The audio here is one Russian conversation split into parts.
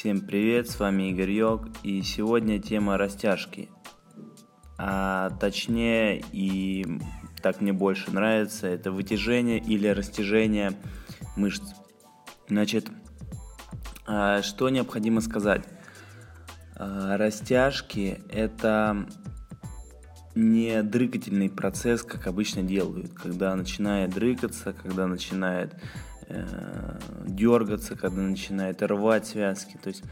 Всем привет, с вами Игорь Йог, и сегодня тема растяжки. А точнее, и так мне больше нравится, это вытяжение или растяжение мышц. Значит, а, что необходимо сказать? А, растяжки – это не дрыкательный процесс, как обычно делают, когда начинает дрыкаться, когда начинает э, дергаться, когда начинает рвать связки. То есть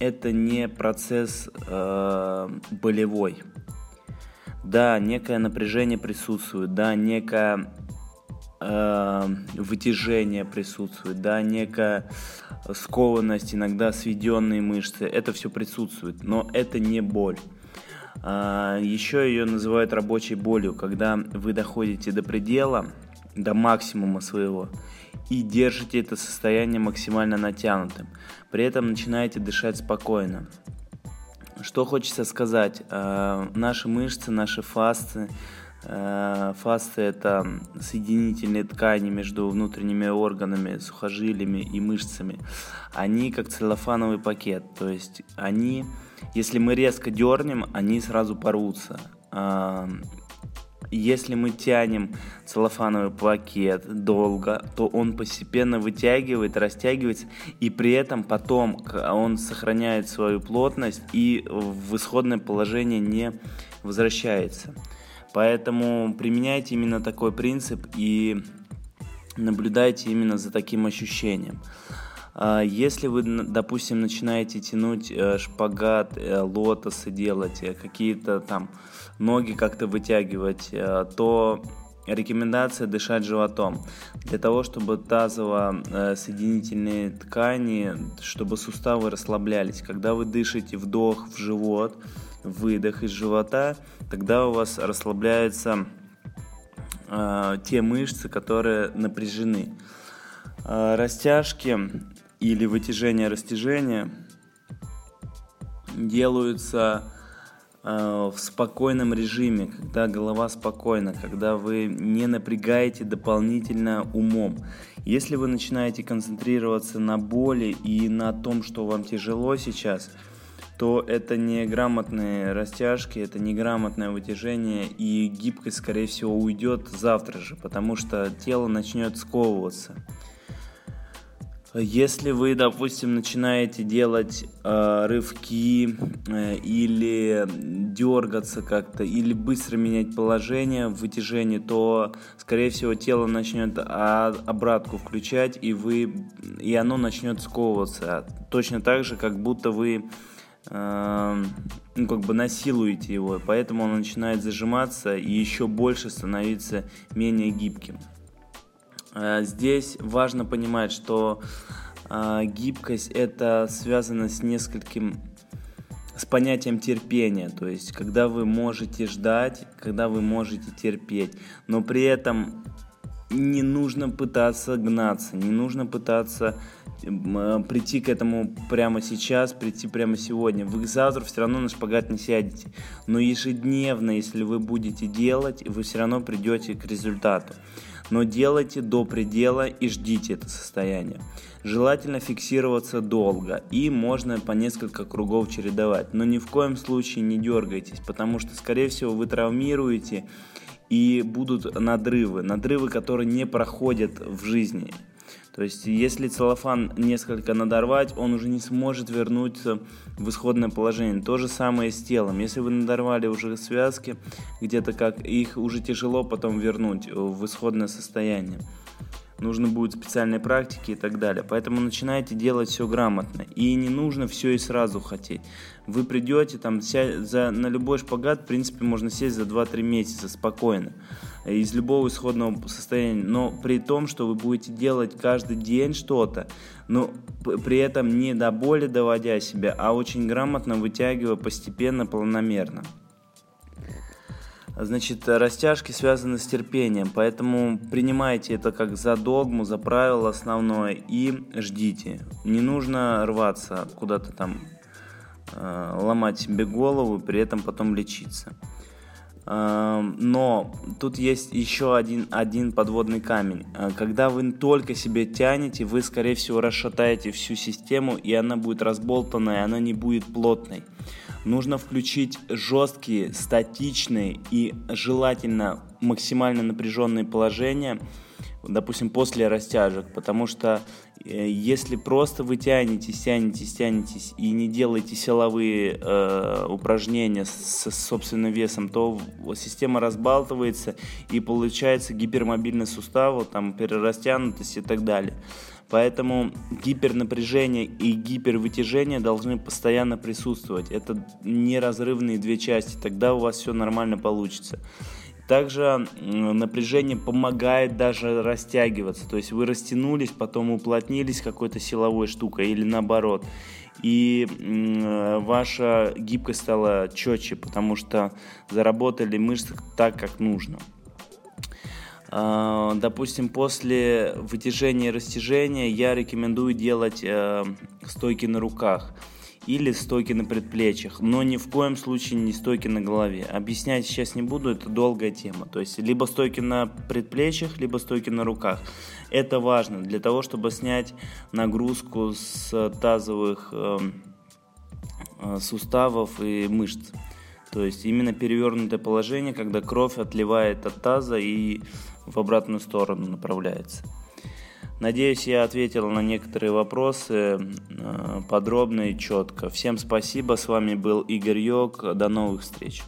это не процесс э, болевой. Да, некое напряжение присутствует, да, некое э, вытяжение присутствует, да, некая скованность, иногда сведенные мышцы, это все присутствует, но это не боль. А, еще ее называют рабочей болью, когда вы доходите до предела, до максимума своего, и держите это состояние максимально натянутым. При этом начинаете дышать спокойно. Что хочется сказать? А, наши мышцы, наши фасты, а, фасты это соединительные ткани между внутренними органами, сухожилиями и мышцами. Они как целлофановый пакет, то есть они если мы резко дернем, они сразу порвутся. Если мы тянем целлофановый пакет долго, то он постепенно вытягивает, растягивается, и при этом потом он сохраняет свою плотность и в исходное положение не возвращается. Поэтому применяйте именно такой принцип и наблюдайте именно за таким ощущением. А если вы, допустим, начинаете тянуть э, шпагат, э, лотосы делать, э, какие-то там ноги как-то вытягивать, то рекомендация дышать животом. Для того, чтобы тазово-соединительные ткани, чтобы суставы расслаблялись. Когда вы дышите вдох в живот, выдох из живота, тогда у вас расслабляются те мышцы, которые напряжены. Растяжки или вытяжение-растяжение делаются э, в спокойном режиме, когда голова спокойна, когда вы не напрягаете дополнительно умом. Если вы начинаете концентрироваться на боли и на том, что вам тяжело сейчас, то это не грамотные растяжки, это не грамотное вытяжение, и гибкость, скорее всего, уйдет завтра же, потому что тело начнет сковываться. Если вы, допустим, начинаете делать э, рывки э, или дергаться как-то, или быстро менять положение в вытяжении, то, скорее всего, тело начнет обратку включать, и, вы, и оно начнет сковываться. Точно так же, как будто вы э, ну, как бы насилуете его, поэтому он начинает зажиматься и еще больше становиться менее гибким. Э, здесь важно понимать, что э, гибкость это связано с нескольким с понятием терпения, то есть когда вы можете ждать, когда вы можете терпеть, но при этом не нужно пытаться гнаться, не нужно пытаться э, прийти к этому прямо сейчас, прийти прямо сегодня. Вы завтра все равно на шпагат не сядете. Но ежедневно, если вы будете делать, вы все равно придете к результату но делайте до предела и ждите это состояние. Желательно фиксироваться долго и можно по несколько кругов чередовать, но ни в коем случае не дергайтесь, потому что скорее всего вы травмируете и будут надрывы, надрывы, которые не проходят в жизни. То есть, если целлофан несколько надорвать, он уже не сможет вернуться в исходное положение. То же самое с телом. Если вы надорвали уже связки, где-то как, их уже тяжело потом вернуть в исходное состояние нужно будет специальной практики и так далее. Поэтому начинайте делать все грамотно. И не нужно все и сразу хотеть. Вы придете там ся, за, на любой шпагат, в принципе, можно сесть за 2-3 месяца спокойно. Из любого исходного состояния. Но при том, что вы будете делать каждый день что-то, но при этом не до боли доводя себя, а очень грамотно вытягивая постепенно, планомерно. Значит, растяжки связаны с терпением, поэтому принимайте это как за догму, за правило основное и ждите. Не нужно рваться куда-то там, э, ломать себе голову, при этом потом лечиться. Но тут есть еще один, один подводный камень. Э, когда вы только себе тянете, вы, скорее всего, расшатаете всю систему, и она будет разболтанная, она не будет плотной. Нужно включить жесткие, статичные и желательно максимально напряженные положения, допустим, после растяжек, потому что э, если просто вы тянетесь, тянетесь, тянетесь и не делаете силовые э, упражнения с, с собственным весом, то система разбалтывается и получается гипермобильность сустава, там перерастянутость и так далее. Поэтому гипернапряжение и гипервытяжение должны постоянно присутствовать. Это неразрывные две части, тогда у вас все нормально получится. Также напряжение помогает даже растягиваться. То есть вы растянулись, потом уплотнились какой-то силовой штукой или наоборот. И ваша гибкость стала четче, потому что заработали мышцы так, как нужно. А, допустим, после вытяжения и растяжения я рекомендую делать э, стойки на руках или стойки на предплечьях, но ни в коем случае не стойки на голове. Объяснять сейчас не буду, это долгая тема. То есть либо стойки на предплечьях, либо стойки на руках. Это важно для того, чтобы снять нагрузку с тазовых э, э суставов и мышц. То есть именно перевернутое положение, когда кровь отливает от таза и в обратную сторону направляется. Надеюсь, я ответил на некоторые вопросы э, подробно и четко. Всем спасибо, с вами был Игорь Йог, до новых встреч.